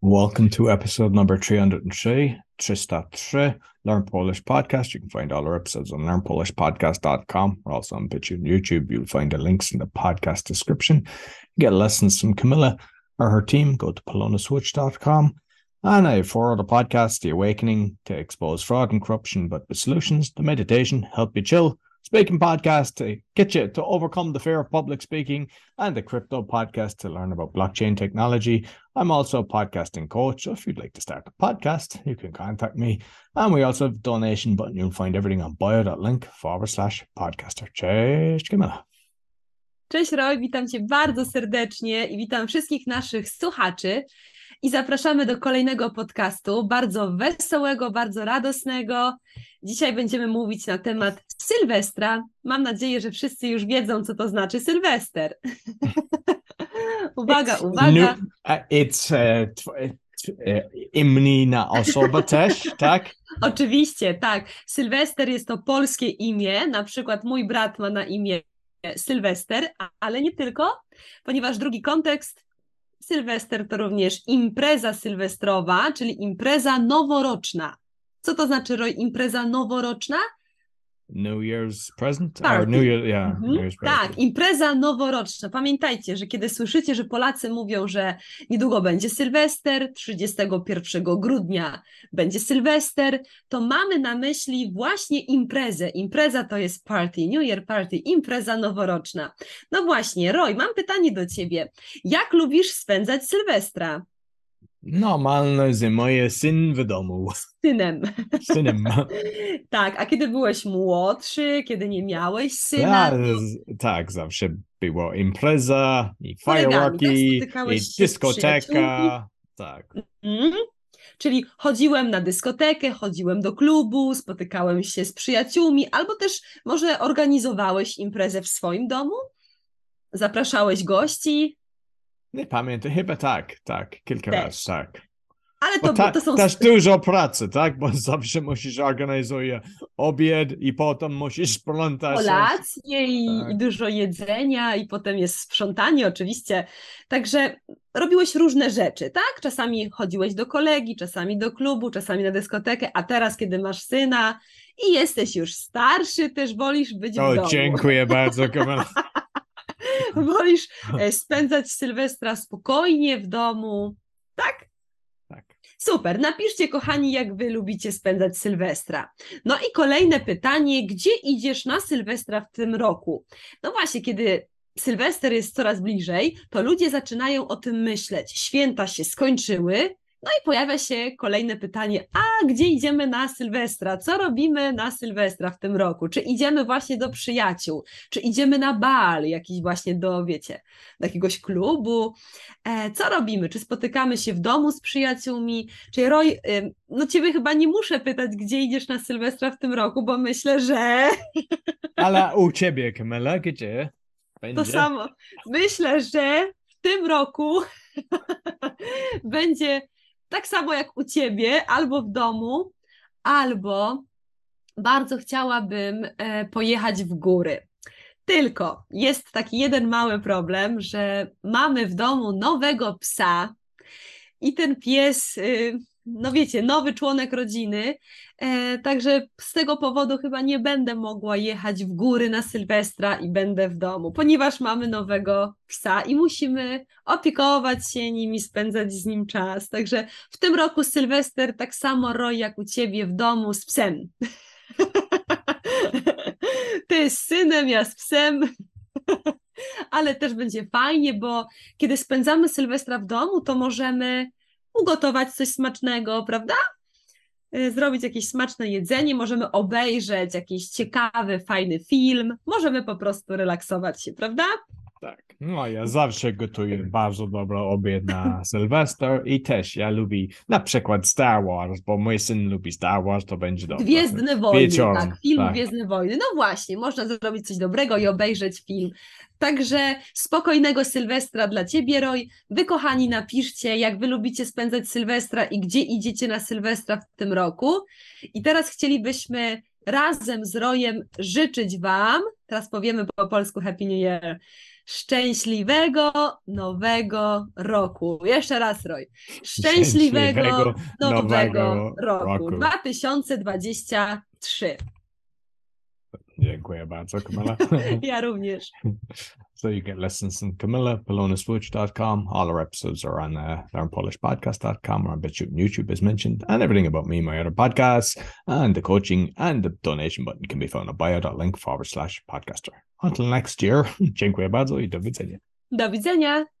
Welcome to episode number 303, 303, Learn Polish Podcast. You can find all our episodes on learnpolishpodcast.com. We're also on BitChute and YouTube. You'll find the links in the podcast description. Get lessons from Camilla or her team. Go to polonaswitch.com. And I have four other podcasts The Awakening to expose fraud and corruption, but with solutions, The Meditation, help you chill, Speaking podcast to get you to overcome the fear of public speaking, and the Crypto podcast to learn about blockchain technology. I'm also a podcasting coach. So if you'd like to start a podcast, you can contact me. And we also have donation button. You'll find everything on bio.link forward slash podcaster. Cześć, Camilla. Cześć Roy, witam Cię bardzo serdecznie i witam wszystkich naszych słuchaczy. I zapraszamy do kolejnego podcastu, bardzo wesołego, bardzo radosnego. Dzisiaj będziemy mówić na temat Sylwestra. Mam nadzieję, że wszyscy już wiedzą, co to znaczy Sylwester. uwaga, it's uwaga. New, it's uh, uh, imni na osobę też, tak? Oczywiście, tak. Sylwester jest to polskie imię. Na przykład mój brat ma na imię Sylwester, ale nie tylko, ponieważ drugi kontekst Sylwester to również impreza sylwestrowa, czyli impreza noworoczna. Co to znaczy, impreza noworoczna? New Year's present? Or New Year, yeah, mhm. New Year's tak, impreza noworoczna. Pamiętajcie, że kiedy słyszycie, że Polacy mówią, że niedługo będzie Sylwester, 31 grudnia będzie Sylwester, to mamy na myśli właśnie imprezę. Impreza to jest party, New Year party, impreza noworoczna. No właśnie, Roy, mam pytanie do ciebie. Jak lubisz spędzać Sylwestra? Normalne, że moje syn w domu. Synem. Synem. tak, a kiedy byłeś młodszy, kiedy nie miałeś syna? Ja, tak, zawsze było impreza i fireworki i dyskoteka. Tak. Mm Czyli chodziłem na dyskotekę, chodziłem do klubu, spotykałem się z przyjaciółmi, albo też może organizowałeś imprezę w swoim domu? Zapraszałeś gości? Nie pamiętam, chyba tak, tak, kilka razy, tak. Ale to, ta, to są... Też dużo pracy, tak? Bo zawsze musisz organizować obiad i potem musisz sprzątać. Kolację i, tak. i dużo jedzenia i potem jest sprzątanie oczywiście. Także robiłeś różne rzeczy, tak? Czasami chodziłeś do kolegi, czasami do klubu, czasami na dyskotekę, a teraz, kiedy masz syna i jesteś już starszy, też wolisz być o, w domu. dziękuję bardzo, Kamila. Wolisz e, spędzać Sylwestra spokojnie w domu, tak? Tak. Super. Napiszcie, kochani, jak wy lubicie spędzać Sylwestra. No i kolejne pytanie, gdzie idziesz na Sylwestra w tym roku? No właśnie, kiedy Sylwester jest coraz bliżej, to ludzie zaczynają o tym myśleć. Święta się skończyły, no i pojawia się kolejne pytanie, a gdzie idziemy na Sylwestra? Co robimy na Sylwestra w tym roku? Czy idziemy właśnie do przyjaciół? Czy idziemy na bal jakiś właśnie do, wiecie, do jakiegoś klubu? E, co robimy? Czy spotykamy się w domu z przyjaciółmi? Czy Roy, no ciebie chyba nie muszę pytać, gdzie idziesz na Sylwestra w tym roku, bo myślę, że... Ale u ciebie, Kamela, gdzie? Będzie? To samo. Myślę, że w tym roku będzie tak samo jak u ciebie, albo w domu, albo bardzo chciałabym e, pojechać w góry. Tylko jest taki jeden mały problem, że mamy w domu nowego psa i ten pies y, no wiecie, nowy członek rodziny, e, także z tego powodu chyba nie będę mogła jechać w góry na Sylwestra i będę w domu, ponieważ mamy nowego psa i musimy opiekować się nim i spędzać z nim czas. Także w tym roku Sylwester tak samo roj jak u ciebie w domu z psem. Ty z synem, ja z psem. Ale też będzie fajnie, bo kiedy spędzamy Sylwestra w domu, to możemy ugotować coś smacznego, prawda? Y, zrobić jakieś smaczne jedzenie, możemy obejrzeć jakiś ciekawy, fajny film, możemy po prostu relaksować się, prawda? Tak, no ja zawsze gotuję bardzo dobry obiad na Sylwester i też ja lubię na przykład Star Wars, bo mój syn lubi Star Wars, to będzie dobre. Gwiezdne Wojny, Wieczorem, tak, film tak. Gwiezdne Wojny, no właśnie, można zrobić coś dobrego i obejrzeć film. Także spokojnego Sylwestra dla Ciebie, Roy. Wy, kochani, napiszcie, jak Wy lubicie spędzać Sylwestra i gdzie idziecie na Sylwestra w tym roku. I teraz chcielibyśmy razem z Rojem życzyć Wam, teraz powiemy po polsku Happy New Year, Szczęśliwego nowego roku. Jeszcze raz, Roy. Szczęśliwego, Szczęśliwego nowego, nowego roku. roku. 2023. Dziękuję bardzo, Camilla. Ja również. so you get lessons from Camilla, polonaswitch.com. All our episodes are on uh, learnpolishpodcast.com or on BitChute and YouTube as mentioned. And everything about me, my other podcasts, and the coaching and the donation button can be found at bio.link forward slash podcaster. Until next year, dziękuję bardzo i do widzenia. Do widzenia.